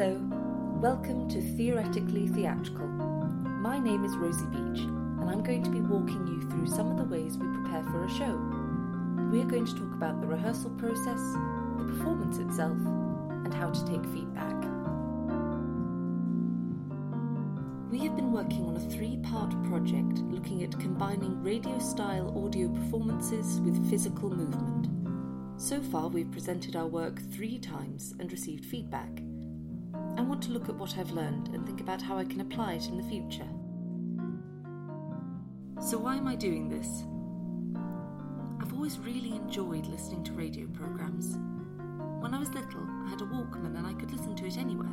Hello, welcome to Theoretically Theatrical. My name is Rosie Beach, and I'm going to be walking you through some of the ways we prepare for a show. We are going to talk about the rehearsal process, the performance itself, and how to take feedback. We have been working on a three part project looking at combining radio style audio performances with physical movement. So far, we've presented our work three times and received feedback. I want to look at what I've learned and think about how I can apply it in the future. So, why am I doing this? I've always really enjoyed listening to radio programmes. When I was little, I had a Walkman and I could listen to it anywhere.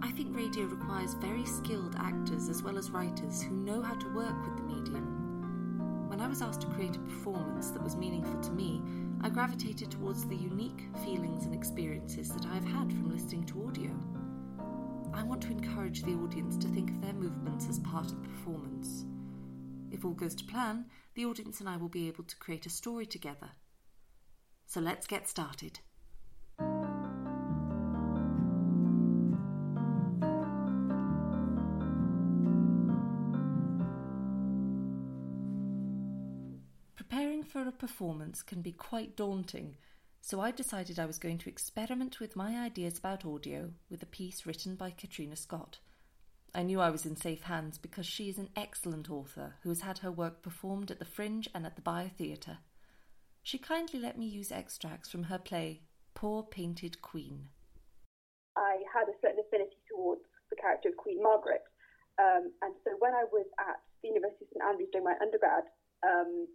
I think radio requires very skilled actors as well as writers who know how to work with the medium. When I was asked to create a performance that was meaningful to me, I gravitated towards the unique feelings and experiences that I have had from listening to audio. I want to encourage the audience to think of their movements as part of the performance. If all goes to plan, the audience and I will be able to create a story together. So let's get started. Performance can be quite daunting, so I decided I was going to experiment with my ideas about audio with a piece written by Katrina Scott. I knew I was in safe hands because she is an excellent author who has had her work performed at the Fringe and at the Byre Theatre. She kindly let me use extracts from her play, Poor Painted Queen. I had a certain affinity towards the character of Queen Margaret. Um, and so when I was at the University of St Andrews doing my undergrad, um,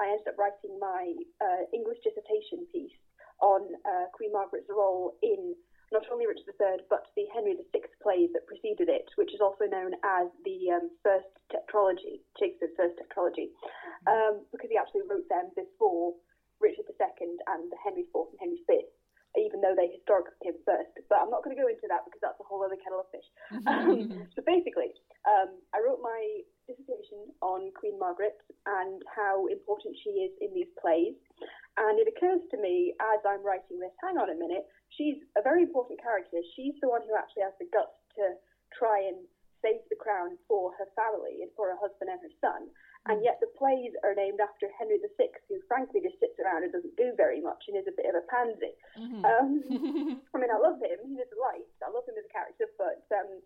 I ended up writing my uh, English dissertation piece on uh, Queen Margaret's role in not only Richard III, but the Henry VI plays that preceded it, which is also known as the um, first tetralogy, Shakespeare's first tetralogy, um, because he actually wrote them before Richard II and the Henry IV and Henry V, even though they historically came first. But I'm not going to go into that because that's a whole other kettle of fish. um, so basically, um, I wrote my dissertation on Queen Margaret and how important she is in these plays. And it occurs to me as I'm writing this, hang on a minute, she's a very important character. She's the one who actually has the guts to try and save the crown for her family and for her husband and her son. And yet the plays are named after Henry VI, who frankly just sits around and doesn't do very much and is a bit of a pansy. Mm-hmm. Um, I mean, I love him. He's a delight. I love him as a character, but um,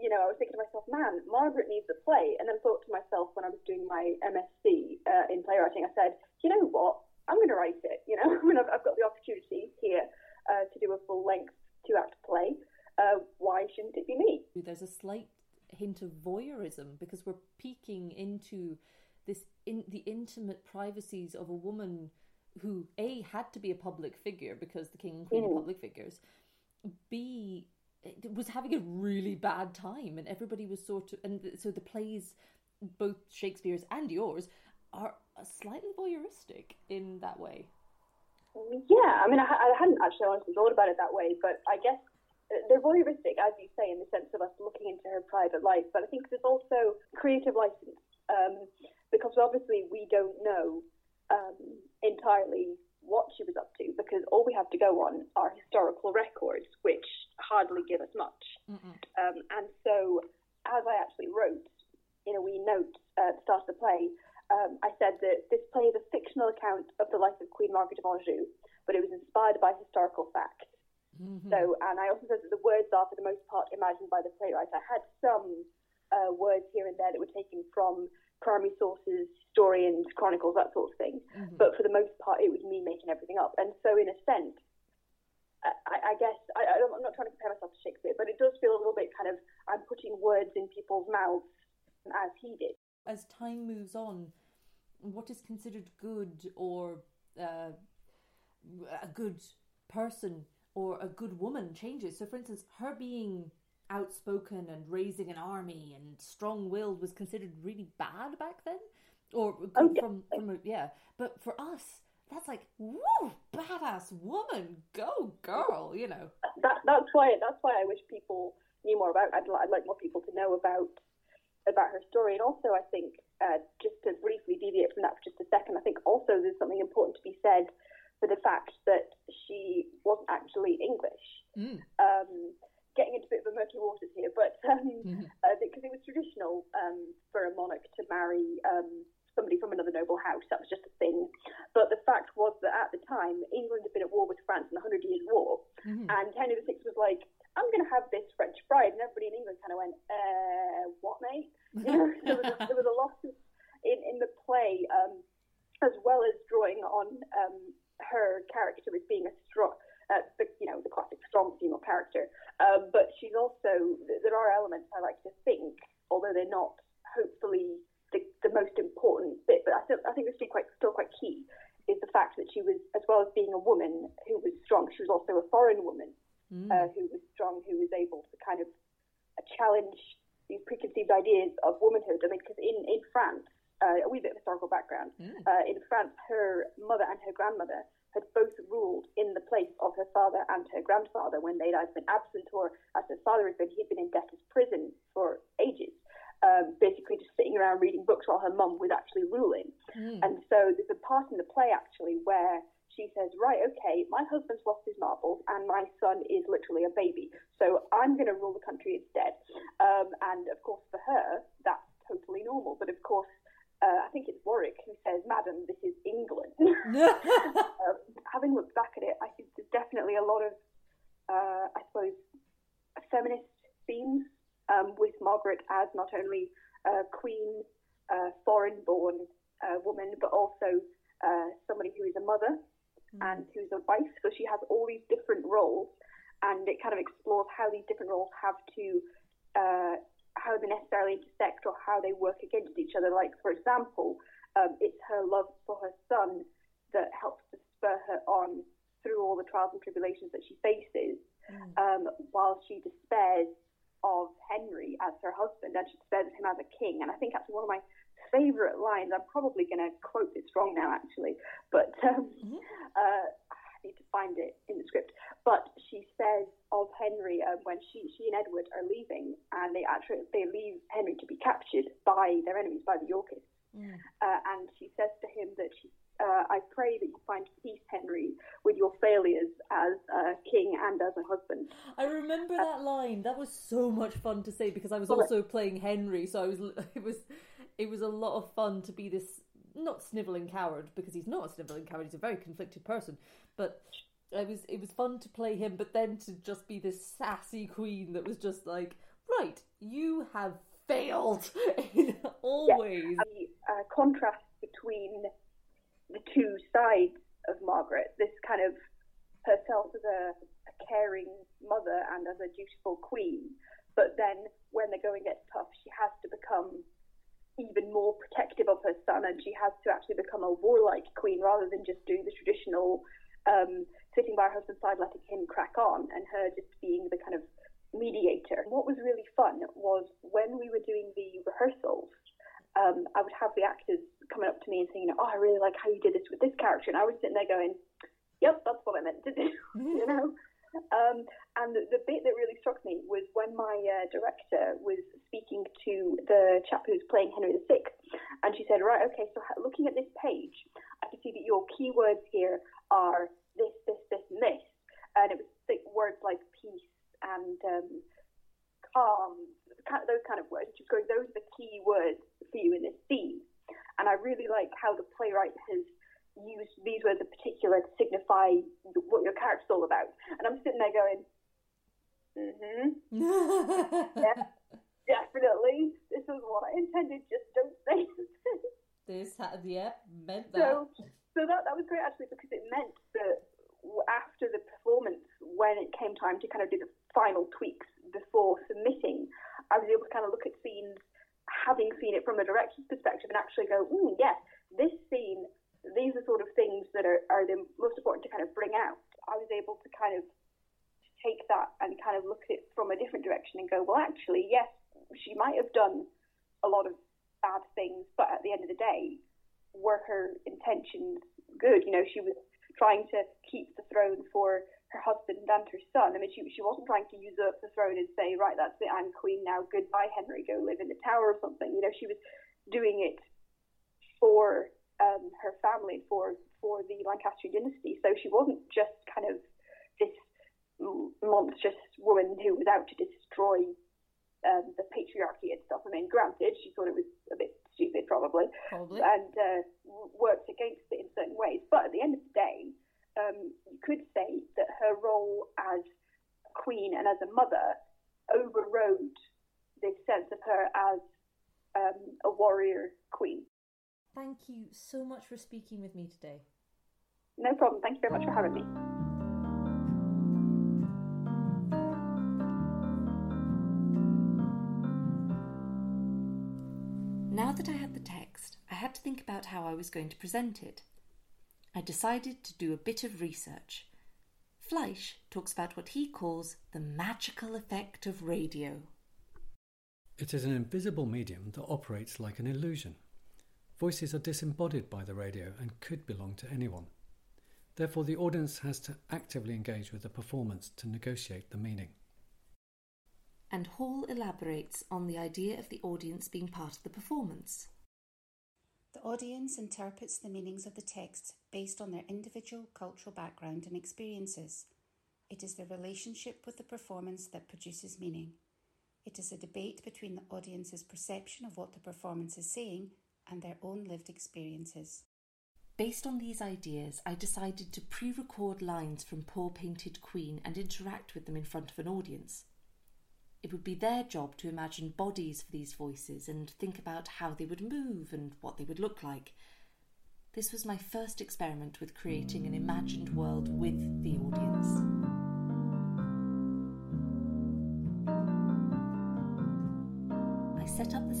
you know, I was thinking to myself, man, Margaret needs a play. And then I thought to myself when I was doing my MSc uh, in playwriting, I said, you know what? I'm going to write it. You know, I mean, I've, I've got the opportunity here uh, to do a full length two act play. Uh, why shouldn't it be me? There's a slight hint of voyeurism because we're peeking into this in the intimate privacies of a woman who a had to be a public figure because the king and queen mm. are public figures b was having a really bad time and everybody was sort of and so the plays both shakespeare's and yours are slightly voyeuristic in that way yeah i mean i, I hadn't actually honestly thought about it that way but i guess they're voyeuristic as you say in the sense of us looking into her private life but i think there's also creative license um, because obviously we don't know um, entirely what she was up to because all we have to go on are historical records, which hardly give us much. Um, and so, as I actually wrote in a wee note at the start of the play, um, I said that this play is a fictional account of the life of Queen Margaret of Anjou, but it was inspired by historical fact. Mm-hmm. So, and I also said that the words are, for the most part, imagined by the playwright. I had some uh, words here and there that were taken from primary sources, historians, chronicles, that sort of thing. Mm-hmm. But for the most part, it was me making everything up. And so, in a sense, I, I guess I, am not trying to compare myself to Shakespeare, but it does feel a little bit kind of I'm putting words in people's mouths as he did. As time moves on, what is considered good or uh, a good person or a good woman changes. So, for instance, her being outspoken and raising an army and strong-willed was considered really bad back then or oh, yeah. from from yeah but for us that's like woo badass woman go girl you know that that's why that's why I wish people knew more about I'd, I'd like more people to know about about her story and also I think uh, just to briefly deviate from that for just a second I think also there's something important to be said for the fact that she wasn't actually English mm. um, getting into a bit of a murky waters here, but um, mm-hmm. uh, because it was traditional um, for a monarch to marry um, somebody from another noble house. That was just a thing. But the fact was that at the time, England had been at war with France in the Hundred Years' War, mm-hmm. and Henry VI was like, "I'm going to have this French bride," and everybody in England kind of went, uh, "What, mate?" You know, there, was a, there was a lot of, in in the play, um, as well as drawing on um, her character as being a strong. Uh, the, you know, the classic strong female character. Um, but she's also, there are elements I like to think, although they're not hopefully the, the most important bit, but I, th- I think it's still quite, still quite key, is the fact that she was, as well as being a woman who was strong, she was also a foreign woman mm. uh, who was strong, who was able to kind of uh, challenge these preconceived ideas of womanhood. I mean, because in, in France, uh, a wee bit of historical background, mm. uh, in France, her mother and her grandmother had both ruled in the place of her father and her grandfather when they'd either been absent or, as her father had been, he'd been in debtor's prison for ages um, basically just sitting around reading books while her mum was actually ruling. Mm. And so there's a part in the play actually where she says, right, okay, my husband's lost his marbles and my son is literally a baby. So I'm going to rule the country instead. Um, and of course, for her, that's totally normal. But of course, uh, I think it's Warwick who says, Madam, this is England. um, having looked back at it, I think there's definitely a lot of, uh, I suppose, feminist themes um, with Margaret as not only a queen, a foreign-born uh, woman, but also uh, somebody who is a mother mm. and who's a wife. So she has all these different roles, and it kind of explores how these different roles have to uh, how they necessarily intersect or how they work against each other. Like, for example, um, it's her love for her son that helps to spur her on through all the trials and tribulations that she faces, mm. um, while she despairs of Henry as her husband, and she despairs of him as a king. And I think actually one of my favourite lines. I'm probably going to quote this wrong now, actually, but um, mm-hmm. uh, Need to find it in the script. But she says of Henry uh, when she she and Edward are leaving, and they actually they leave Henry to be captured by their enemies, by the Yorkists. Mm. Uh, and she says to him that she uh, I pray that you find peace, Henry, with your failures as a king and as a husband. I remember that line. That was so much fun to say because I was also playing Henry, so I was it was it was a lot of fun to be this not snivelling coward because he's not a snivelling coward. He's a very conflicted person, but. It was it was fun to play him, but then to just be this sassy queen that was just like, right, you have failed in all ways. The uh, contrast between the two sides of Margaret. This kind of herself as a, a caring mother and as a dutiful queen, but then when the going get tough, she has to become even more protective of her son, and she has to actually become a warlike queen rather than just do the traditional um, sitting by her husband's side, letting him crack on, and her just being the kind of mediator. What was really fun was when we were doing the rehearsals, um, I would have the actors coming up to me and saying, "Oh, I really like how you did this with this character," and I was sitting there going, "Yep, that's what I meant to do," you know. Um, and the, the, bit that really struck me was when my uh, director was speaking to the chap who's playing Henry VI, and she said, "Right, okay, so looking at this page, I can see that your keywords here are this, this, this, and this," and it was words like peace and um, calm, those kind of words. Just going, those are the key words for you in this scene. And I really like how the playwright has used these words in particular to signify what your character's all about. And I'm sitting there going, mm-hmm. yeah, definitely. This is what I intended. Just don't say this. Had, yeah, meant that. So, so that, that was great actually because it meant that after the performance, when it came time to kind of do the final tweaks before submitting, I was able to kind of look at scenes having seen it from a director's perspective and actually go, mm, yes, this scene, these are sort of things that are, are the most important to kind of bring out. I was able to kind of take that and kind of look at it from a different direction and go, well, actually, yes, she might have done a lot of bad things, but at the end of the day, were her intentions good? You know, she was trying to keep the throne for her husband and her son. I mean, she, she wasn't trying to usurp the throne and say, right, that's it, I'm queen now, goodbye, Henry, go live in the tower or something. You know, she was doing it for um, her family, for for the Lancastrian dynasty. So she wasn't just kind of this monstrous woman who was out to destroy um, the patriarchy and stuff. I mean, granted, she thought it was a bit stupid, probably, Probably. and uh, worked against it in certain ways. But at the end of the day, um, you could say that her role as queen and as a mother overrode this sense of her as um, a warrior queen. Thank you so much for speaking with me today. No problem. Thank you very much for having me. Now that I had the text, I had to think about how I was going to present it. I decided to do a bit of research. Fleisch talks about what he calls the magical effect of radio. It is an invisible medium that operates like an illusion. Voices are disembodied by the radio and could belong to anyone. Therefore, the audience has to actively engage with the performance to negotiate the meaning. And Hall elaborates on the idea of the audience being part of the performance. The audience interprets the meanings of the text based on their individual cultural background and experiences. It is the relationship with the performance that produces meaning. It is a debate between the audience's perception of what the performance is saying and their own lived experiences. Based on these ideas, I decided to pre record lines from Poor Painted Queen and interact with them in front of an audience. It would be their job to imagine bodies for these voices and think about how they would move and what they would look like. This was my first experiment with creating an imagined world with the audience.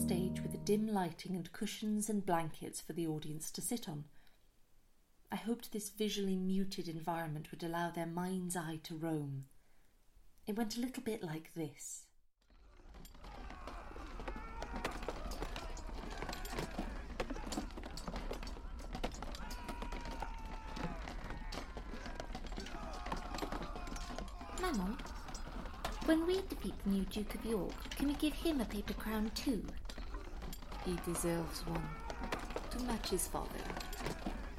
Stage with a dim lighting and cushions and blankets for the audience to sit on. I hoped this visually muted environment would allow their mind's eye to roam. It went a little bit like this. Maman, when we defeat the new Duke of York, can we give him a paper crown too? He deserves one to match his father.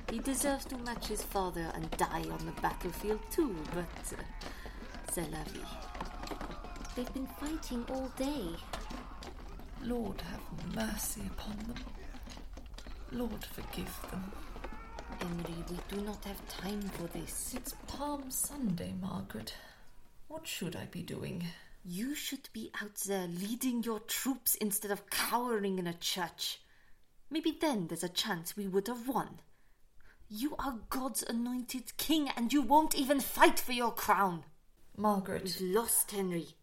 He deserves to match his father and die on the battlefield too, but uh, c'est la vie. They've been fighting all day. Lord have mercy upon them. Lord forgive them. Henry, we do not have time for this. It's Palm Sunday, Margaret. What should I be doing? You should be out there leading your troops instead of cowering in a church. Maybe then there's a chance we would have won. You are God's anointed king and you won't even fight for your crown. Margaret, We've lost, Henry.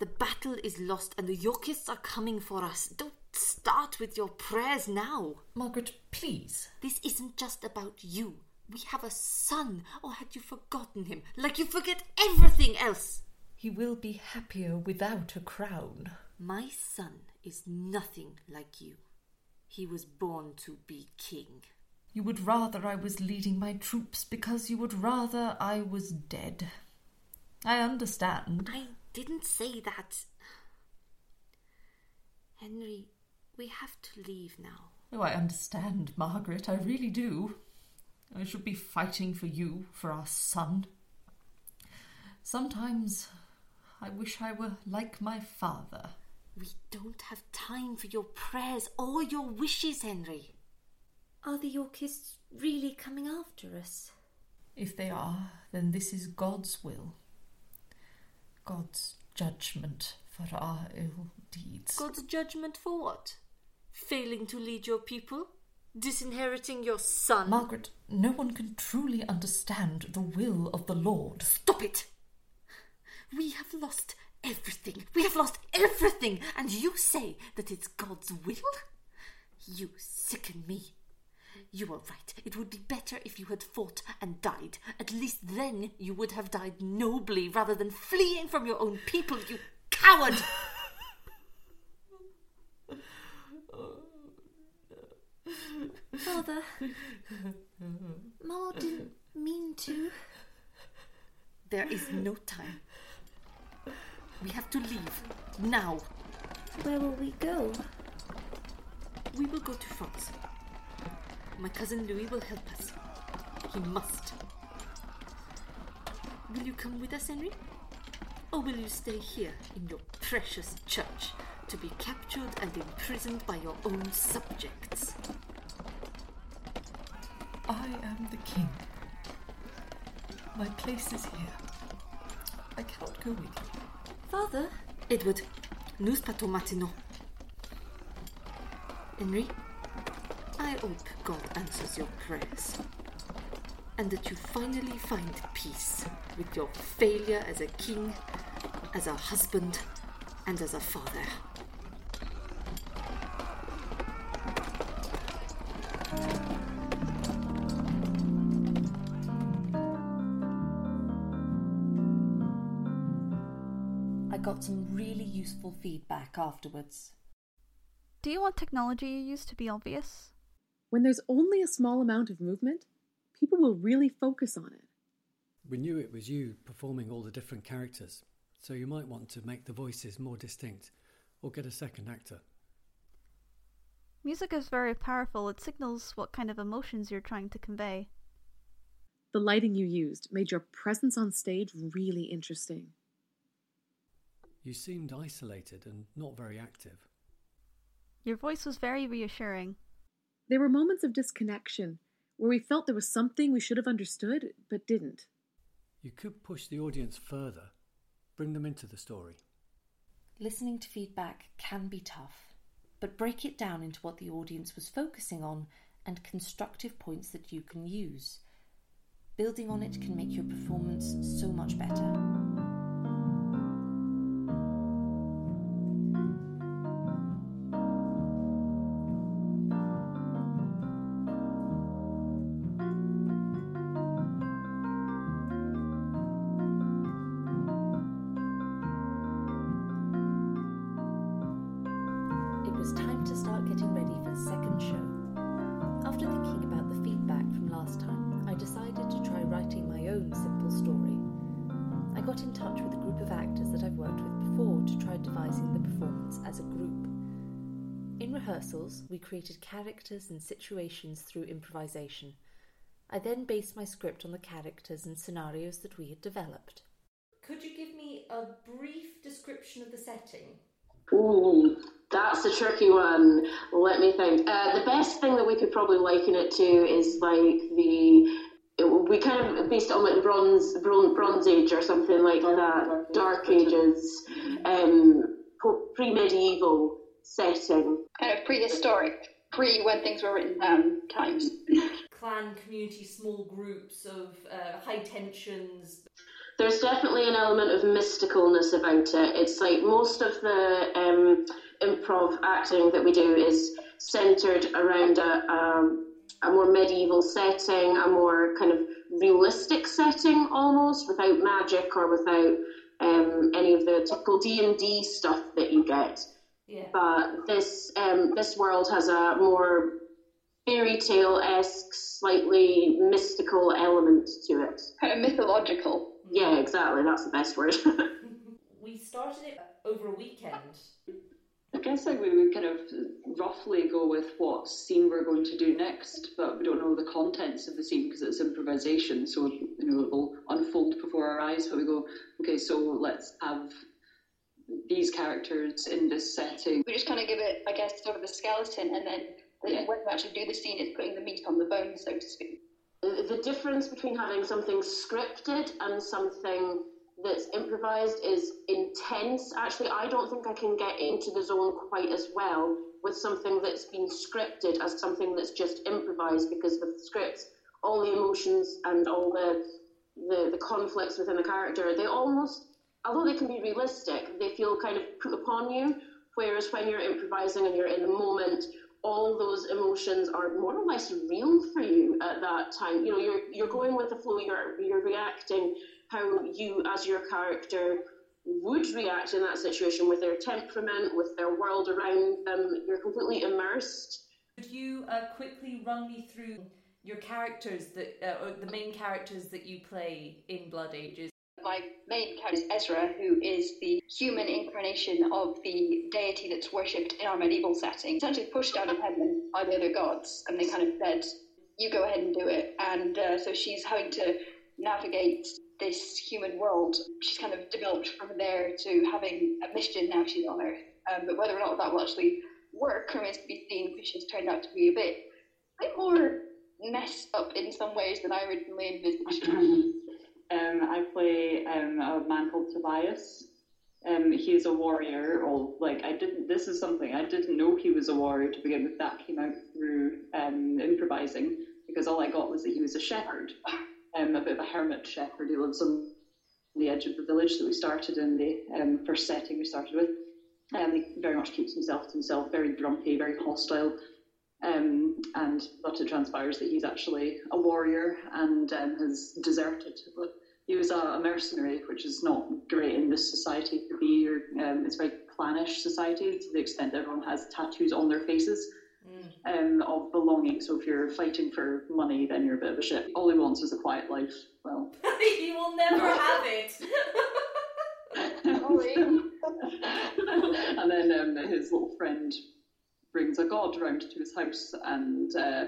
The battle is lost and the Yorkists are coming for us. Don't start with your prayers now. Margaret, please. This isn't just about you. We have a son, or had you forgotten him? Like you forget everything else. He will be happier without a crown. My son is nothing like you. He was born to be king. You would rather I was leading my troops because you would rather I was dead. I understand. I didn't say that. Henry, we have to leave now. Oh, I understand, Margaret. I really do. I should be fighting for you, for our son. Sometimes I wish I were like my father. We don't have time for your prayers or your wishes, Henry. Are the Yorkists really coming after us? If they are, then this is God's will. God's judgment for our ill deeds. God's judgment for what? Failing to lead your people? Disinheriting your son? Margaret, no one can truly understand the will of the Lord. Stop it! We have lost everything. We have lost everything, and you say that it's God's will? You sicken me. You are right. It would be better if you had fought and died. At least then you would have died nobly rather than fleeing from your own people, you coward! Father, Mama didn't mean to. There is no time. We have to leave. Now. Where will we go? We will go to France. My cousin Louis will help us. He must. Will you come with us, Henry? Or will you stay here in your precious church to be captured and imprisoned by your own subjects? I am the king. My place is here. I cannot go with you. Father? Edward, nous partons maintenant. Henry, I hope God answers your prayers. And that you finally find peace with your failure as a king, as a husband, and as a father. Useful feedback afterwards. Do you want technology you use to be obvious? When there's only a small amount of movement, people will really focus on it. We knew it was you performing all the different characters, so you might want to make the voices more distinct or get a second actor. Music is very powerful, it signals what kind of emotions you're trying to convey. The lighting you used made your presence on stage really interesting. You seemed isolated and not very active. Your voice was very reassuring. There were moments of disconnection where we felt there was something we should have understood but didn't. You could push the audience further, bring them into the story. Listening to feedback can be tough, but break it down into what the audience was focusing on and constructive points that you can use. Building on it can make your performance so much better. Start getting ready for the second show. After thinking about the feedback from last time, I decided to try writing my own simple story. I got in touch with a group of actors that I've worked with before to try devising the performance as a group. In rehearsals, we created characters and situations through improvisation. I then based my script on the characters and scenarios that we had developed. Could you give me a brief description of the setting? Ooh, that's a tricky one. Let me think. Uh, the best thing that we could probably liken it to is like the. We kind of based it on like the bronze, bronze, bronze age or something like that, dark ages, um, pre medieval setting. Kind of prehistoric, pre when things were written down times. Clan, community, small groups of uh, high tensions. There's definitely an element of mysticalness about it. It's like most of the um, improv acting that we do is centered around a, a, a more medieval setting, a more kind of realistic setting almost, without magic or without um, any of the typical D and D stuff that you get. Yeah. But this um, this world has a more fairy tale esque, slightly mystical element to it. Kind of mythological. Yeah, exactly. That's the best word. we started it over a weekend. I guess like we would kind of roughly go with what scene we're going to do next, but we don't know the contents of the scene because it's improvisation. So you know it will unfold before our eyes. But we go, okay, so let's have these characters in this setting. We just kind of give it, I guess, sort of a skeleton, and then Yeah. when we actually do the scene, it's putting the meat on the bone, so to speak. The difference between having something scripted and something that's improvised is intense. Actually, I don't think I can get into the zone quite as well with something that's been scripted as something that's just improvised because with the scripts, all the emotions and all the the, the conflicts within the character, they almost, although they can be realistic, they feel kind of put upon you. Whereas when you're improvising and you're in the moment, all those emotions are more or less real for you at that time. You know, you're you're going with the flow. You're you're reacting how you, as your character, would react in that situation with their temperament, with their world around them. You're completely immersed. Could you uh, quickly run me through your characters that, uh, the main characters that you play in Blood Ages? My main character is Ezra, who is the human incarnation of the deity that's worshipped in our medieval setting. Essentially pushed out of heaven by the other gods, and they kind of said, "You go ahead and do it." And uh, so she's having to navigate this human world. She's kind of developed from there to having a mission now she's on Earth. Um, but whether or not that will actually work remains to be seen because she's turned out to be a bit, a bit more messed up in some ways than I originally envisaged. um, I play um, a man called Tobias. Um, he's a warrior, or like I didn't. This is something I didn't know he was a warrior to begin with. That came out through um, improvising because all I got was that he was a shepherd, um, a bit of a hermit shepherd. He lives on the edge of the village that we started in the um, first setting we started with. Um, he very much keeps himself to himself, very grumpy, very hostile. Um, and but it transpires that he's actually a warrior and um, has deserted. But he was a, a, mercenary, which is not great in this society to be. Um, it's a very clannish society to the extent that everyone has tattoos on their faces. Mm. of belonging. So if you're fighting for money, then you're a bit of a shit. All he wants is a quiet life. Well, he will never have it. and then um, his little friend brings a god round to his house, and uh,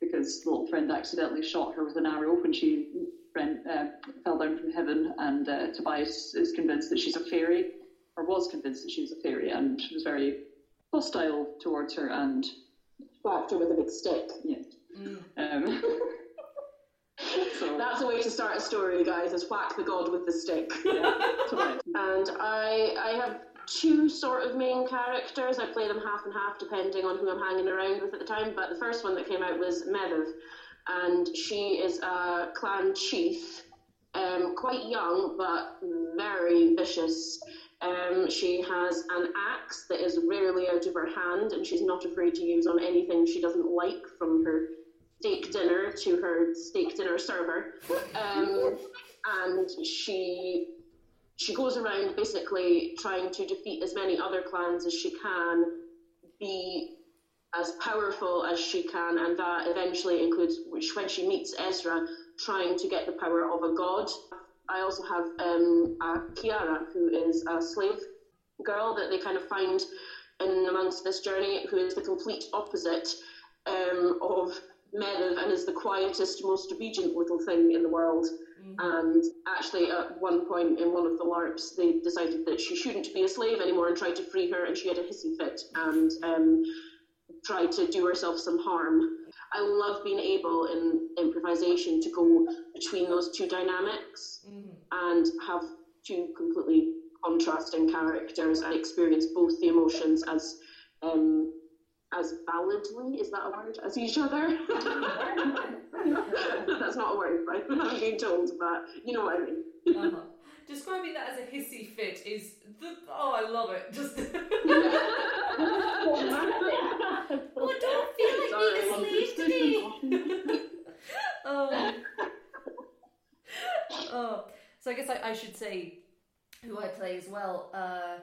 because the little friend accidentally shot her with an arrow when she friend, uh, fell down from heaven, and uh, Tobias is convinced that she's a fairy, or was convinced that she was a fairy, and was very hostile towards her and whacked her with a big stick. Yeah. Mm. Um, so. That's a way to start a story, guys. Is whack the god with the stick. Yeah, and I, I have two sort of main characters. I play them half and half depending on who I'm hanging around with at the time. But the first one that came out was Medivh, and she is a clan chief, um, quite young but very vicious. Um, she has an axe that is rarely out of her hand, and she's not afraid to use on anything she doesn't like, from her steak dinner to her steak dinner server. Um, and she she goes around basically trying to defeat as many other clans as she can, be as powerful as she can, and that eventually includes which when she meets Ezra, trying to get the power of a god. I also have um, Kiara, who is a slave girl that they kind of find in amongst this journey, who is the complete opposite um, of Medivh and is the quietest, most obedient little thing in the world. Mm-hmm. And actually, at one point in one of the LARPs, they decided that she shouldn't be a slave anymore and tried to free her, and she had a hissy fit and um, tried to do herself some harm. I love being able in improvisation to go between those two dynamics mm-hmm. and have two completely contrasting characters and experience both the emotions as um, as validly, is that a word, as each other. That's not a word, right? I'm being told, but you know what I mean. uh-huh. Describing that as a hissy fit is the oh, I love it. Just oh, don't feel like being a slave today. oh. oh, so I guess I, I should say who I play as well. Uh,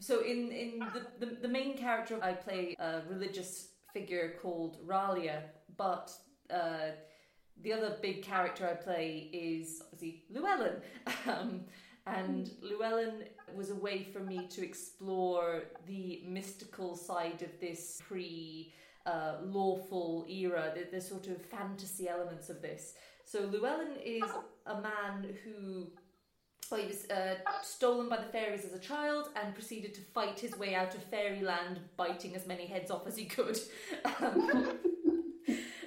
so in in the, the, the main character I play a religious figure called Ralia, but uh, the other big character I play is obviously Llewellyn. Um, and Llewellyn was a way for me to explore the mystical side of this pre uh, lawful era, the, the sort of fantasy elements of this. So Llewellyn is a man who well, he was uh, stolen by the fairies as a child and proceeded to fight his way out of fairyland, biting as many heads off as he could.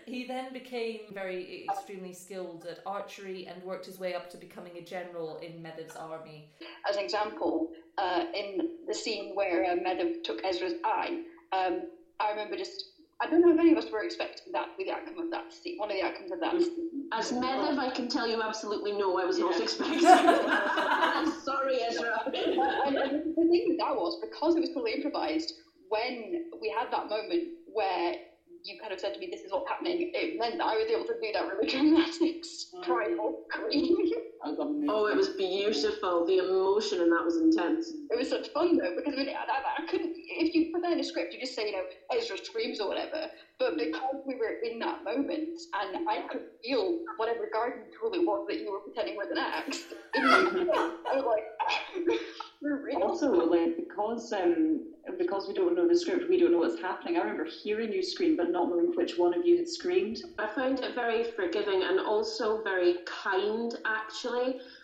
He then became very extremely skilled at archery and worked his way up to becoming a general in Medivh's army. As an example, uh, in the scene where uh, Medivh took Ezra's eye, um, I remember just I don't know if any of us were expecting that the outcome of that scene, one of the outcomes of that scene. As Medivh, I can tell you absolutely no, I was yeah. not expecting that. Sorry, Ezra. and, and the thing with that was, because it was fully improvised, when we had that moment where you kind of said to me, "This is what's happening," it meant that I was able to do that really dramatics, mm. primal scream. That was amazing. Oh, it was beautiful. The emotion in that was intense. It was such fun though because I, mean, I, I, I couldn't. If you put that in a script, you just say you know Ezra screams or whatever. But because we were in that moment and I could feel whatever garden tool it was that you were pretending was an axe, I was like, we're real. Also, like because um, because we don't know the script, we don't know what's happening. I remember hearing you scream, but not knowing which one of you had screamed. I found it very forgiving and also very kind, actually.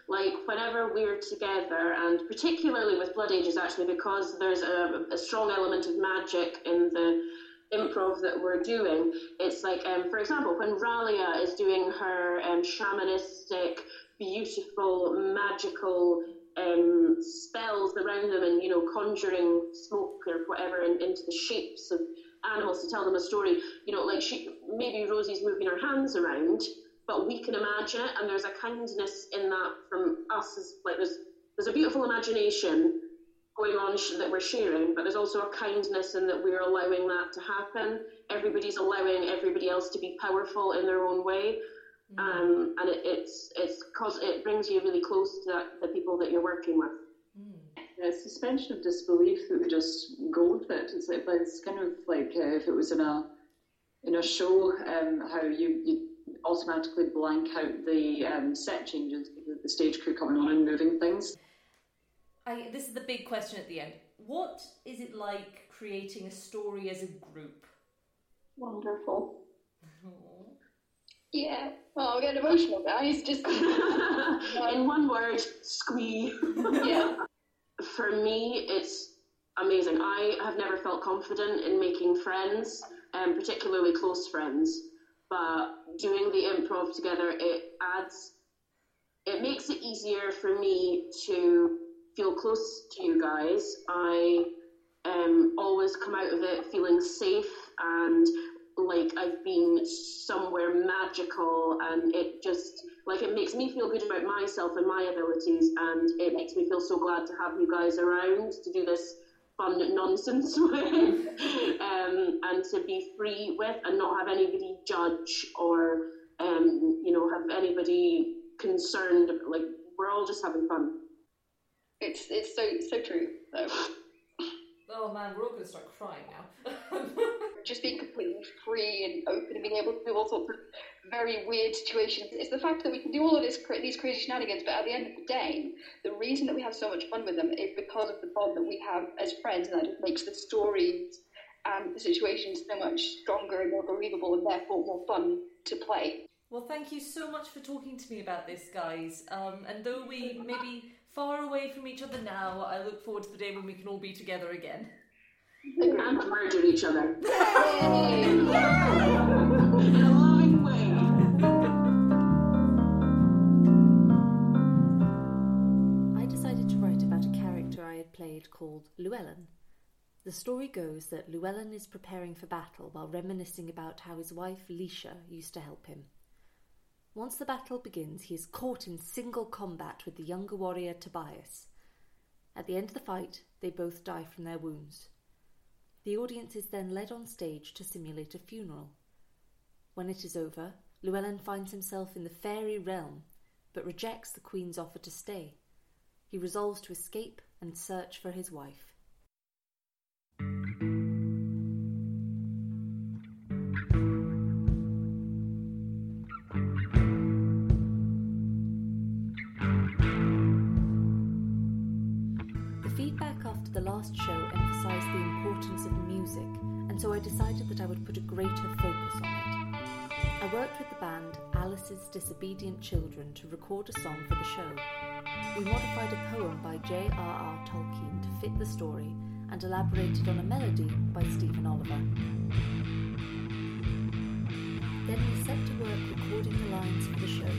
Like, whenever we're together, and particularly with Blood Ages, actually, because there's a, a strong element of magic in the improv that we're doing, it's like, um, for example, when Ralia is doing her um, shamanistic, beautiful, magical um, spells around them and, you know, conjuring smoke or whatever in, into the shapes of animals to tell them a story, you know, like she, maybe Rosie's moving her hands around, but we can imagine it, and there's a kindness in that from us. As, like, there's, there's a beautiful imagination going on sh- that we're sharing, but there's also a kindness in that we're allowing that to happen. Everybody's allowing everybody else to be powerful in their own way. Um, and it, it's it's cause it brings you really close to that, the people that you're working with. Yeah, suspension of disbelief that we just go with it. It's like it's kind of like uh, if it was in a in a show, um, how you you automatically blank out the um, set changes, the, the stage crew coming on and moving things. I, this is the big question at the end. What is it like creating a story as a group? Wonderful. Yeah. Oh, I'm getting emotional, guys. Just in one word, squee. yeah. For me, it's amazing. I have never felt confident in making friends, um, particularly close friends. But doing the improv together, it adds, it makes it easier for me to feel close to you guys. I um, always come out of it feeling safe and like I've been somewhere magical, and it just like it makes me feel good about myself and my abilities, and it makes me feel so glad to have you guys around to do this fun nonsense with, um, and to be free with, and not have anybody judge or um, you know have anybody concerned. Like we're all just having fun. It's it's so so true though. Oh man, we're all going to start crying now. just being completely free and open and being able to do all sorts of very weird situations. It's the fact that we can do all of this, these crazy shenanigans, but at the end of the day, the reason that we have so much fun with them is because of the bond that we have as friends, and that just makes the stories and the situations so much stronger and more believable, and therefore more fun to play. Well, thank you so much for talking to me about this, guys. Um, and though we may be far away from each other now, I look forward to the day when we can all be together again. And murder each other. In a loving way. I decided to write about a character I had played called Llewellyn. The story goes that Llewellyn is preparing for battle while reminiscing about how his wife Leisha used to help him. Once the battle begins, he is caught in single combat with the younger warrior Tobias. At the end of the fight, they both die from their wounds. The audience is then led on stage to simulate a funeral. When it is over, Llewellyn finds himself in the fairy realm, but rejects the Queen's offer to stay. He resolves to escape and search for his wife. Disobedient Children to record a song for the show. We modified a poem by J.R.R. Tolkien to fit the story and elaborated on a melody by Stephen Oliver. Then we set to work recording the lines for the show.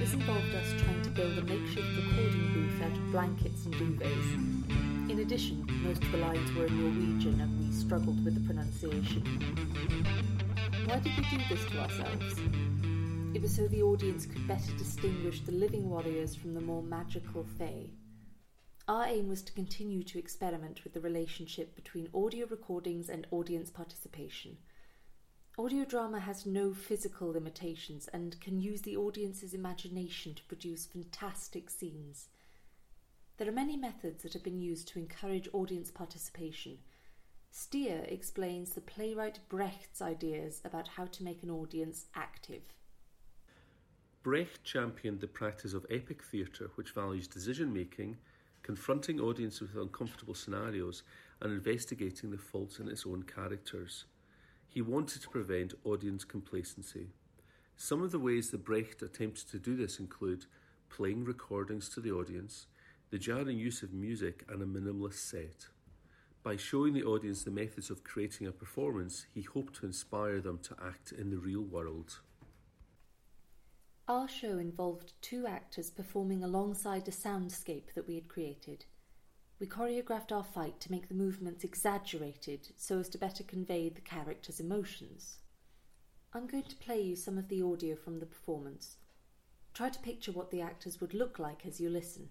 This involved us trying to build a makeshift recording booth out of blankets and duvets. In addition, most of the lines were in Norwegian and we struggled with the pronunciation. Why did we do this to ourselves? It was so the audience could better distinguish the living warriors from the more magical Fae. Our aim was to continue to experiment with the relationship between audio recordings and audience participation. Audio drama has no physical limitations and can use the audience's imagination to produce fantastic scenes. There are many methods that have been used to encourage audience participation. Steer explains the playwright Brecht's ideas about how to make an audience active. Brecht championed the practice of epic theatre, which values decision making, confronting audiences with uncomfortable scenarios, and investigating the faults in its own characters. He wanted to prevent audience complacency. Some of the ways that Brecht attempted to do this include playing recordings to the audience, the jarring use of music, and a minimalist set. By showing the audience the methods of creating a performance, he hoped to inspire them to act in the real world. Our show involved two actors performing alongside a soundscape that we had created. We choreographed our fight to make the movements exaggerated so as to better convey the characters' emotions. I'm going to play you some of the audio from the performance. Try to picture what the actors would look like as you listen.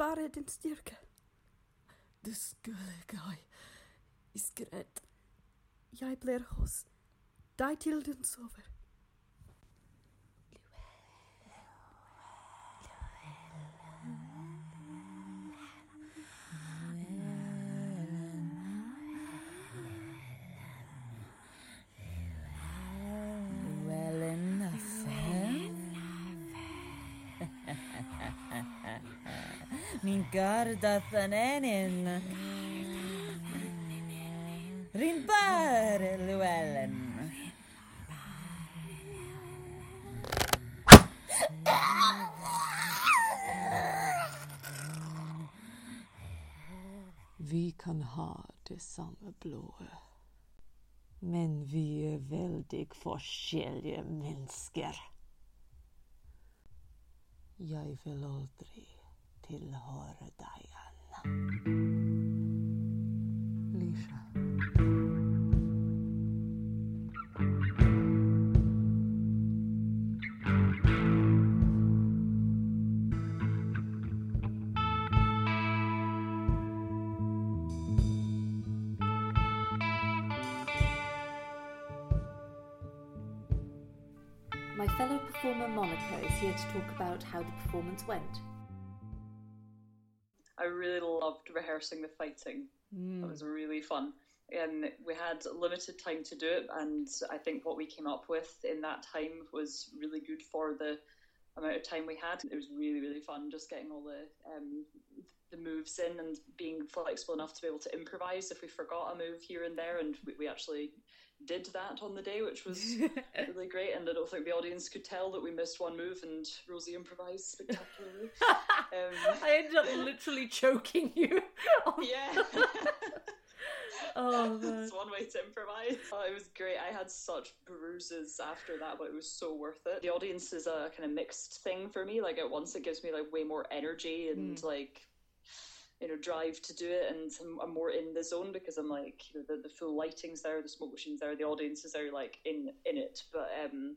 sparen den Stärken. Das Güllegei ist gerät. Jai blir hos deg til sover. Min gardath yn enyn. Ryn. Vi kan ha det samme blodet. Men vi er veldig forskjellige mennesker. Jeg vil aldri tilhøre deg igjen. Lisha. My fellow performer Monica is here to talk about how the performance went. Loved rehearsing the fighting. Mm. It was really fun. And we had limited time to do it, and I think what we came up with in that time was really good for the amount of time we had. It was really, really fun just getting all the um, the moves in and being flexible enough to be able to improvise if we forgot a move here and there, and we, we actually did that on the day, which was really great. And I don't think the audience could tell that we missed one move, and Rosie improvised spectacularly. um, I ended up literally choking you. yeah. Oh, That's one way to improvise. Oh, it was great. I had such bruises after that, but it was so worth it. The audience is a kind of mixed thing for me. Like at once, it gives me like way more energy and Mm. like you know drive to do it, and I'm, I'm more in the zone because I'm like you know, the the full lighting's there, the smoke machines there, the audience is there like in in it. But um,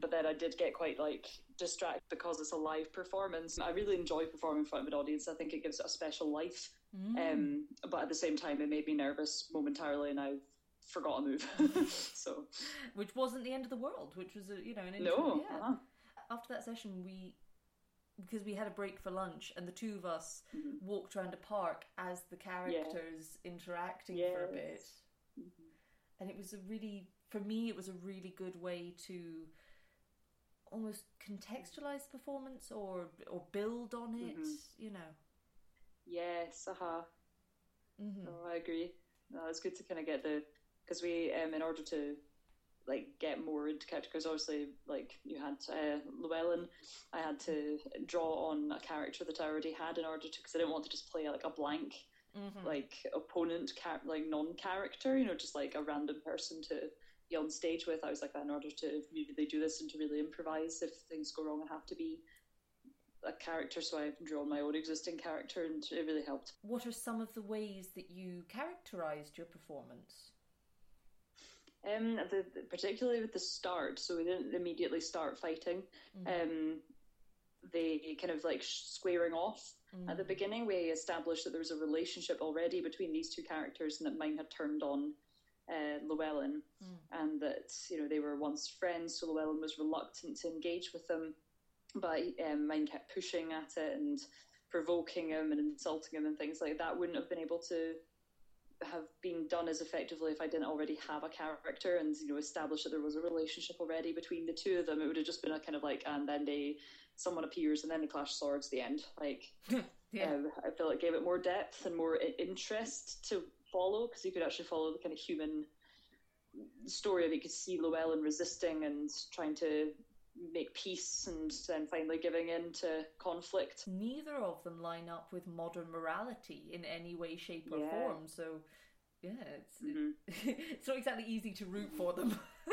but then I did get quite like distracted because it's a live performance. I really enjoy performing in front of an audience. I think it gives it a special life. Mm. Um, but at the same time, it made me nervous momentarily, and I forgot a move. so which wasn't the end of the world, which was a, you know an No, yeah. uh-huh. After that session, we because we had a break for lunch, and the two of us walked around a park as the characters interacting for a bit, Yes. and it was a really for me it was a really good way to almost contextualize performance or or build on it, Mhm. you know. yes, uh-huh. No, I agree. No, it's good to kind of get the because we um in order to like get more into character because obviously like you had uh, Llewellyn, I had to draw on a character that I already had in order to because I didn't want to just play like a blank Mhm. like opponent char- like non-character you know just like a random person to be on stage with i was like that in order to really do this and to really improvise if things go wrong i have to be a character so i draw my own existing character and it really helped What are some of the ways that you characterized your performance? Um the, particularly with the start so we didn't immediately start fighting. Um they kind of like squaring off at the Mm. beginning. We established that there was a relationship already between these two characters and that mine had turned on uh, Llewellyn. Mm. and that you know they were once friends so Llewellyn was reluctant to engage with them. But um, mine kept pushing at it and provoking him and insulting him and things like that. Wouldn't have been able to have been done as effectively if I didn't already have a character and you know establish that there was a relationship already between the two of them. It would have just been a kind of like, and then they someone appears and then they clash swords. The end. Like, Yeah. um, I feel it gave it more depth and more interest to follow because you could actually follow the kind of human story of it. You could see Llewellyn resisting and trying to make peace and then finally giving in to conflict. Neither of them line up with modern morality in any way, shape, or Yeah. form. So, yeah, it's Mm-hmm. it's not exactly easy to root for them.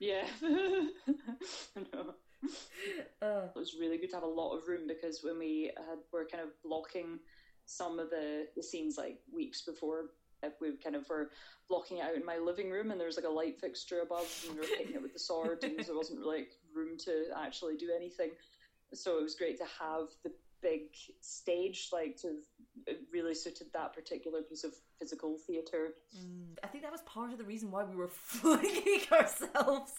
Yeah. I know. Uh, It was really good to have a lot of room because when we had were kind of blocking some of the, the scenes like weeks before we kind of were blocking it out in my living room and there was like a light fixture above and we were hitting it with the sword and there wasn't like room to actually do anything. So it was great to have the big stage like to really suited that particular piece of physical theatre. mm, I think that was part of the reason why we were flinging ourselves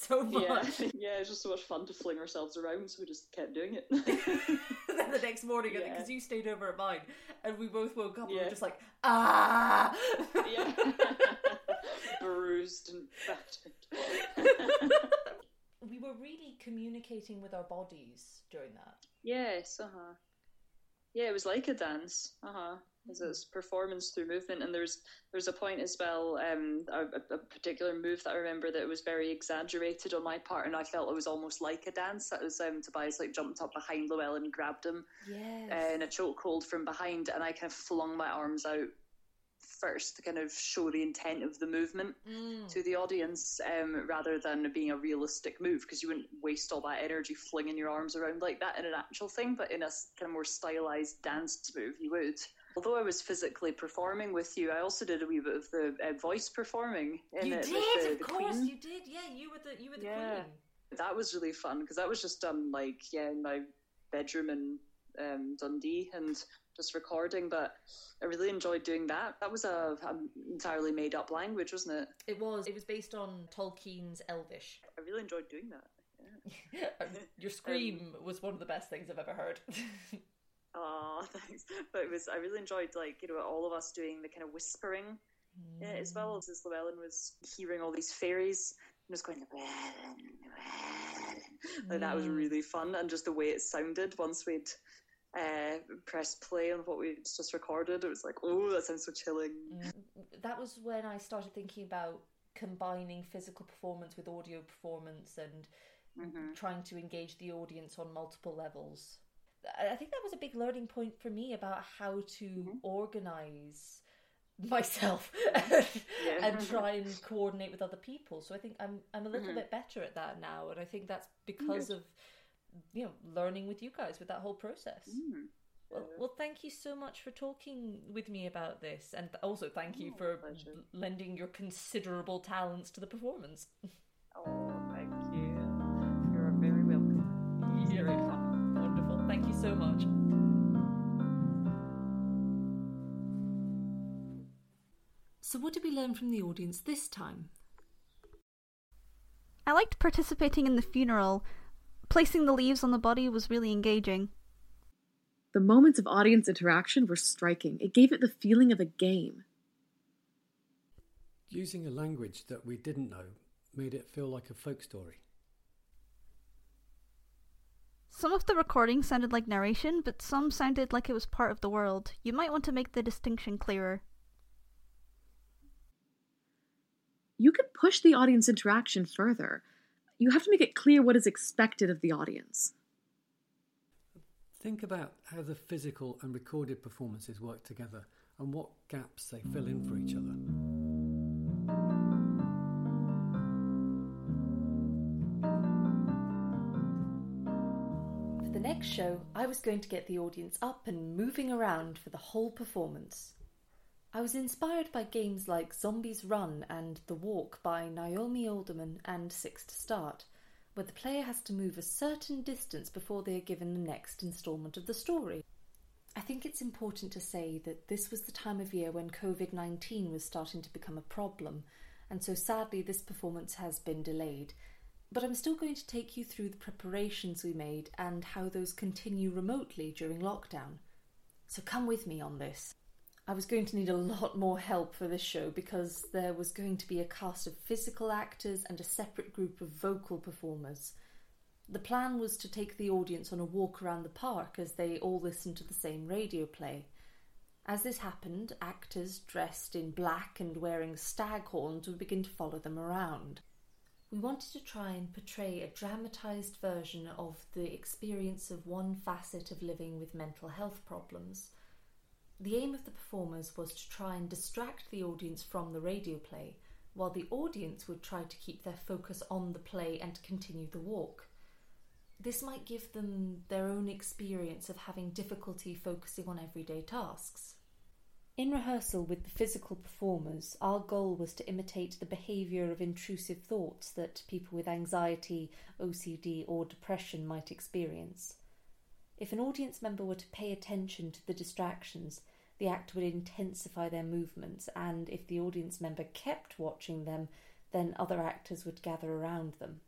so Yeah, much. yeah, it's just so much fun to fling ourselves around, so we just kept doing it. then the next morning, Yeah. because you stayed over at mine, and we both woke up and we were just like, ah! yeah. Bruised and battered. we were really communicating with our bodies during that. yes, uh huh. Yeah, it was like a dance. Uh huh. It was performance through movement, and there's there's a point as well, um, a, a, particular move that I remember that was very exaggerated on my part, and I felt it was almost like a dance. That was um, Tobias like jumped up behind Llewellyn and grabbed him yes. uh, in a chokehold from behind, and I kind of flung my arms out first to kind of show the intent of the movement Mm. to the audience um, rather than being a realistic move because you wouldn't waste all that energy flinging your arms around like that in an actual thing but in a kind of more stylized dance move you would although i was physically performing with you i also did a wee bit of the uh, voice performing in You did, the, of the course, Queen. you did. Yeah, you were the you were the Yeah. queen. that was really fun because that was just done like yeah in my bedroom in um, Dundee and just recording. But I really enjoyed doing that. That was a, a entirely made up language, wasn't it? It was. It was based on Tolkien's Elvish. I really enjoyed doing that. Your scream was one of the best things I've ever heard. Oh, thanks. But it was I really enjoyed like you know all of us doing the kind of whispering uh, as well as Llewellyn was hearing all these fairies and was going Llewellyn, Llewellyn. Like that was Mm. really fun and just the way it sounded once we'd uh, pressed play on what we just recorded, it was like oh that sounds so chilling. that was when I started thinking about combining physical performance with audio performance and Mm-hmm. trying to engage the audience on multiple levels. I think that was a big learning point for me about how to Mm-hmm. organize myself and try and coordinate with other people. So I think I'm I'm a little Mhm. bit better at that now, and I think that's because of you know learning with you guys with that whole process. Mm. Well, well, thank you so much for talking with me about this, and also thank you for l- lending your considerable talents to the performance. Oh, thank you. You're very welcome. It's very fun. Wonderful. Thank you so much. So, what did we learn from the audience this time? I liked participating in the funeral. Placing the leaves on the body was really engaging. The moments of audience interaction were striking. It gave it the feeling of a game. Using a language that we didn't know made it feel like a folk story. Some of the recording sounded like narration, but some sounded like it was part of the world. You might want to make the distinction clearer. You could push the audience interaction further. You have to make it clear what is expected of the audience. Think about how the physical and recorded performances work together and what gaps they fill in for each other. For the next show, I was going to get the audience up and moving around for the whole performance. I was inspired by games like Zombies Run and The Walk by Naomi Alderman and Six to Start, where the player has to move a certain distance before they are given the next instalment of the story. I think it's important to say that this was the time of year when COVID 19 was starting to become a problem, and so sadly this performance has been delayed. But I'm still going to take you through the preparations we made and how those continue remotely during lockdown. So come with me on this. I was going to need a lot more help for this show because there was going to be a cast of physical actors and a separate group of vocal performers. The plan was to take the audience on a walk around the park as they all listened to the same radio play. As this happened, actors dressed in black and wearing stag horns would begin to follow them around. We wanted to try and portray a dramatised version of the experience of one facet of living with mental health problems. The aim of the performers was to try and distract the audience from the radio play, while the audience would try to keep their focus on the play and continue the walk. This might give them their own experience of having difficulty focusing on everyday tasks. In rehearsal with the physical performers, our goal was to imitate the behaviour of intrusive thoughts that people with anxiety, OCD, or depression might experience. If an audience member were to pay attention to the distractions, the act would intensify their movements, and if the audience member kept watching them, then other actors would gather around them.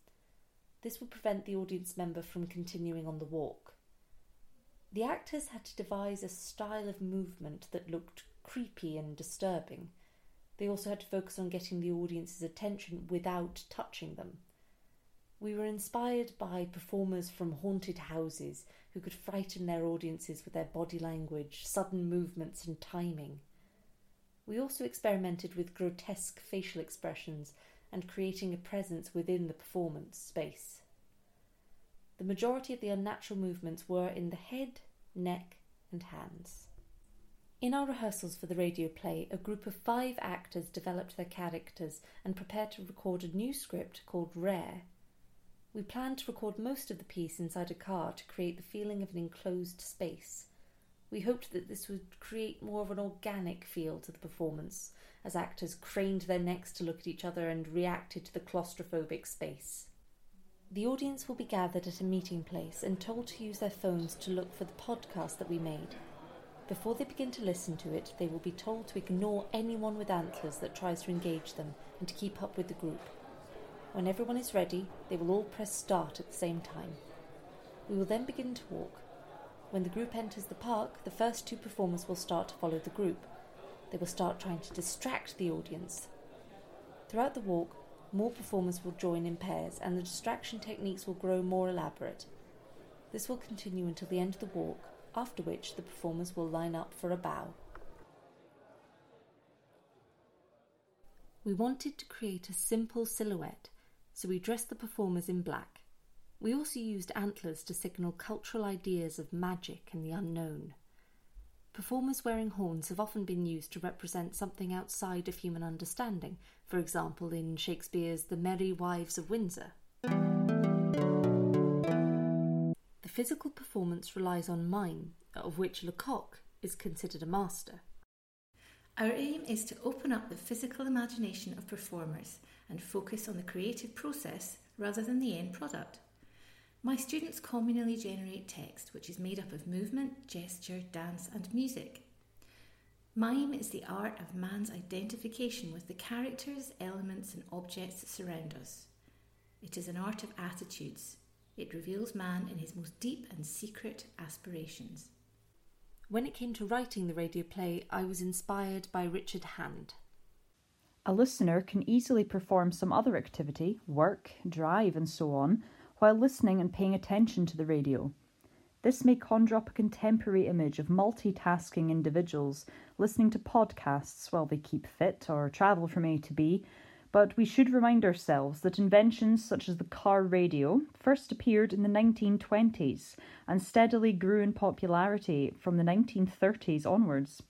This would prevent the audience member from continuing on the walk. The actors had to devise a style of movement that looked creepy and disturbing. They also had to focus on getting the audience's attention without touching them. We were inspired by performers from haunted houses who could frighten their audiences with their body language, sudden movements, and timing. We also experimented with grotesque facial expressions and creating a presence within the performance space. The majority of the unnatural movements were in the head, neck, and hands. In our rehearsals for the radio play, a group of five actors developed their characters and prepared to record a new script called Rare. We planned to record most of the piece inside a car to create the feeling of an enclosed space. We hoped that this would create more of an organic feel to the performance, as actors craned their necks to look at each other and reacted to the claustrophobic space. The audience will be gathered at a meeting place and told to use their phones to look for the podcast that we made. Before they begin to listen to it, they will be told to ignore anyone with antlers that tries to engage them and to keep up with the group. When everyone is ready, they will all press start at the same time. We will then begin to walk. When the group enters the park, the first two performers will start to follow the group. They will start trying to distract the audience. Throughout the walk, more performers will join in pairs and the distraction techniques will grow more elaborate. This will continue until the end of the walk, after which the performers will line up for a bow. We wanted to create a simple silhouette, so we dressed the performers in black. We also used antlers to signal cultural ideas of magic and the unknown. Performers wearing horns have often been used to represent something outside of human understanding, for example, in Shakespeare's The Merry Wives of Windsor. The physical performance relies on mime, of which Lecoq is considered a master. Our aim is to open up the physical imagination of performers and focus on the creative process rather than the end product. My students communally generate text, which is made up of movement, gesture, dance, and music. Mime is the art of man's identification with the characters, elements, and objects that surround us. It is an art of attitudes. It reveals man in his most deep and secret aspirations. When it came to writing the radio play, I was inspired by Richard Hand. A listener can easily perform some other activity, work, drive, and so on, while listening and paying attention to the radio. This may conjure up a contemporary image of multitasking individuals listening to podcasts while they keep fit or travel from A to B, but we should remind ourselves that inventions such as the car radio first appeared in the 1920s and steadily grew in popularity from the 1930s onwards.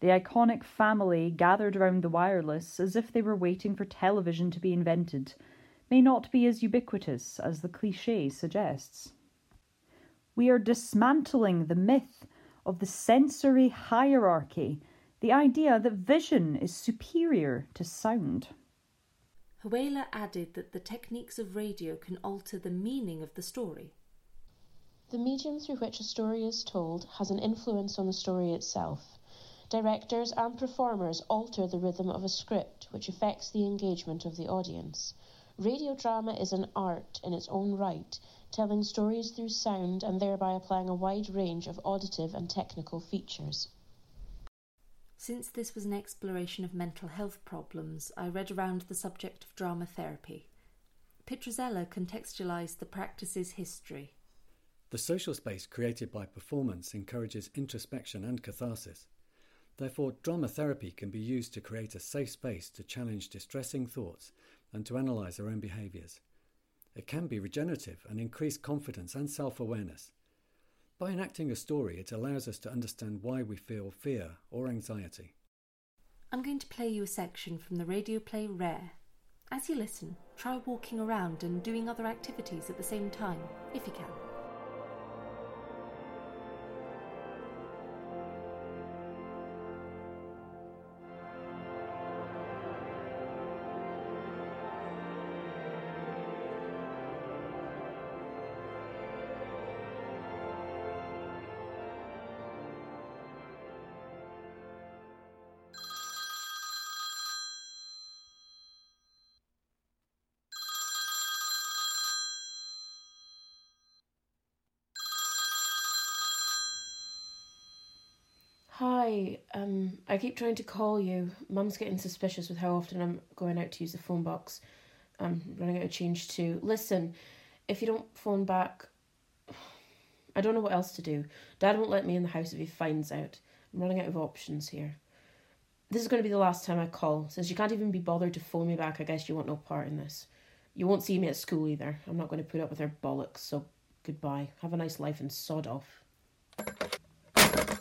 The iconic family gathered around the wireless as if they were waiting for television to be invented may not be as ubiquitous as the cliche suggests. We are dismantling the myth of the sensory hierarchy, the idea that vision is superior to sound. Huwiler added that the techniques of radio can alter the meaning of the story. The medium through which a story is told has an influence on the story itself. Directors and performers alter the rhythm of a script, which affects the engagement of the audience. Radio drama is an art in its own right, telling stories through sound and thereby applying a wide range of auditive and technical features. Since this was an exploration of mental health problems, I read around the subject of drama therapy. Pitruzzella contextualized the practice's history. The social space created by performance encourages introspection and catharsis. Therefore, drama therapy can be used to create a safe space to challenge distressing thoughts and to analyse our own behaviours. It can be regenerative and increase confidence and self awareness. By enacting a story, it allows us to understand why we feel fear or anxiety. I'm going to play you a section from the radio play Rare. As you listen, try walking around and doing other activities at the same time, if you can. Hi, um, I keep trying to call you. Mum's getting suspicious with how often I'm going out to use the phone box. I'm running out of change too. Listen, if you don't phone back, I don't know what else to do. Dad won't let me in the house if he finds out. I'm running out of options here. This is going to be the last time I call. Since you can't even be bothered to phone me back, I guess you want no part in this. You won't see me at school either. I'm not going to put up with her bollocks, so goodbye. Have a nice life and sod off.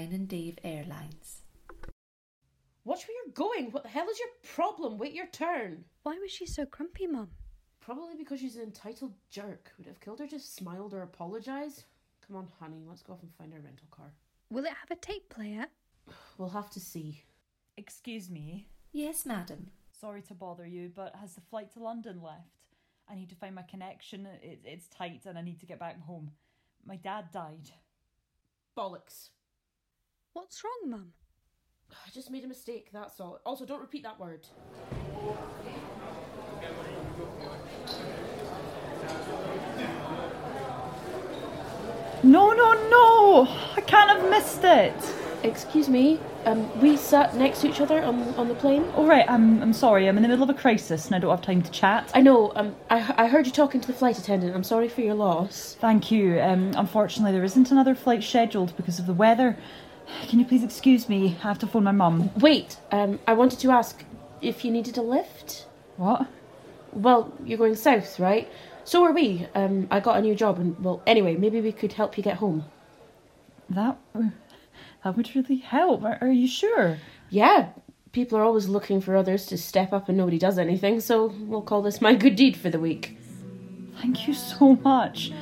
flying with Ryan and Dave Airlines. Watch where you're going. What the hell is your problem? Wait your turn. Why was she so grumpy, Mum? Probably because she's an entitled jerk. Would it have killed her to smiled or apologised. Come on, honey, let's go off and find our rental car. Will it have a tape player? We'll have to see. Excuse me. Yes, madam. Sorry to bother you, but has the flight to London left? I need to find my connection. It, it's tight and I need to get back home. My dad died. Bollocks. What's wrong, Mum? I just made a mistake, that's all. Also, don't repeat that word. No, no, no! I can't have missed it. Excuse me. Um, we sat next to each other on, on the plane. All right, I'm, I'm sorry. I'm in the middle of a crisis and I don't have time to chat. I know. Um, I, I heard you talking to the flight attendant. I'm sorry for your loss. Thank you. Um, unfortunately, there isn't another flight scheduled because of the weather. Can you please excuse me? I have to phone my mum. Wait. Um, I wanted to ask if you needed a lift. What? Well, you're going south, right? So are we. Um, I got a new job, and well, anyway, maybe we could help you get home. That that would really help. Are, are you sure? Yeah. People are always looking for others to step up, and nobody does anything. So we'll call this my good deed for the week. Thank you so much.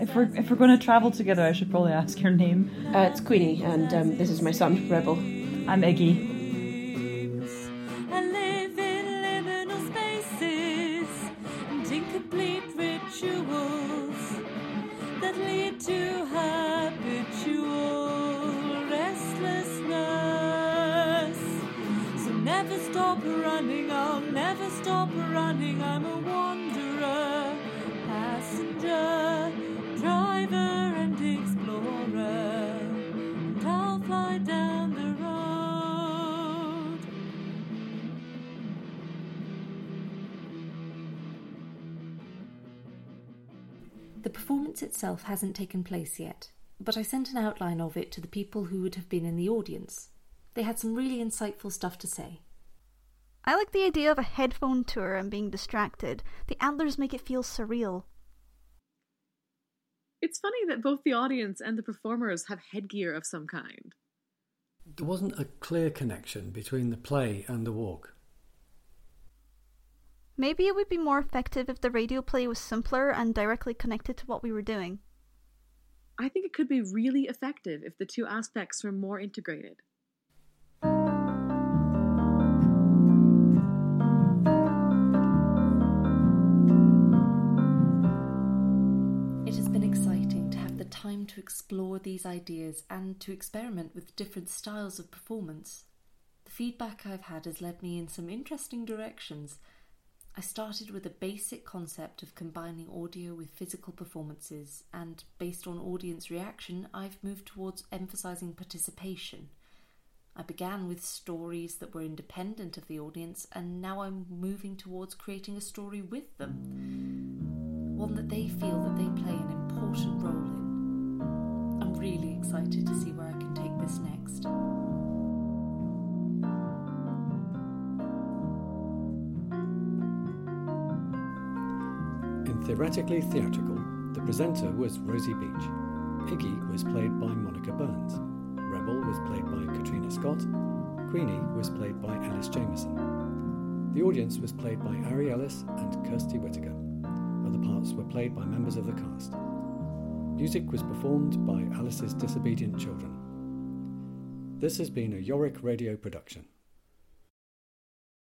If we're if we're going to travel together, I should probably ask your name. Uh, it's Queenie, and um, this is my son, Rebel. I'm Iggy. I live in liminal spaces and incomplete rituals that lead to habitual restlessness. So never stop running, I'll never stop running. I'm a wanderer, passenger, performance itself hasn't taken place yet, but I sent an outline of it to the people who would have been in the audience. They had some really insightful stuff to say. I like the idea of a headphone tour and being distracted. The antlers make it feel surreal. It's funny that both the audience and the performers have headgear of some kind. There wasn't a clear connection between the play and the walk. Maybe it would be more effective if the radio play was simpler and directly connected to what we were doing. I think it could be really effective if the two aspects were more integrated. It has been exciting to have the time to explore these ideas and to experiment with different styles of performance. The feedback I've had has led me in some interesting directions. I started with a basic concept of combining audio with physical performances, and based on audience reaction, I've moved towards emphasizing participation. I began with stories that were independent of the audience, and now I'm moving towards creating a story with them, one that they feel that they play an important role in. I'm really excited to see where I can take this next. Theoretically Theatrical, the presenter was Rosie Beach. Iggy was played by Monica Burns. Rebel was played by Katrina Scott. Queenie was played by Alice Jameson. The audience was played by Ari Ellis and Kirsty Whittaker. Other parts were played by members of the cast. Music was performed by Alice's Disobedient Children. This has been a Yorick Radio production.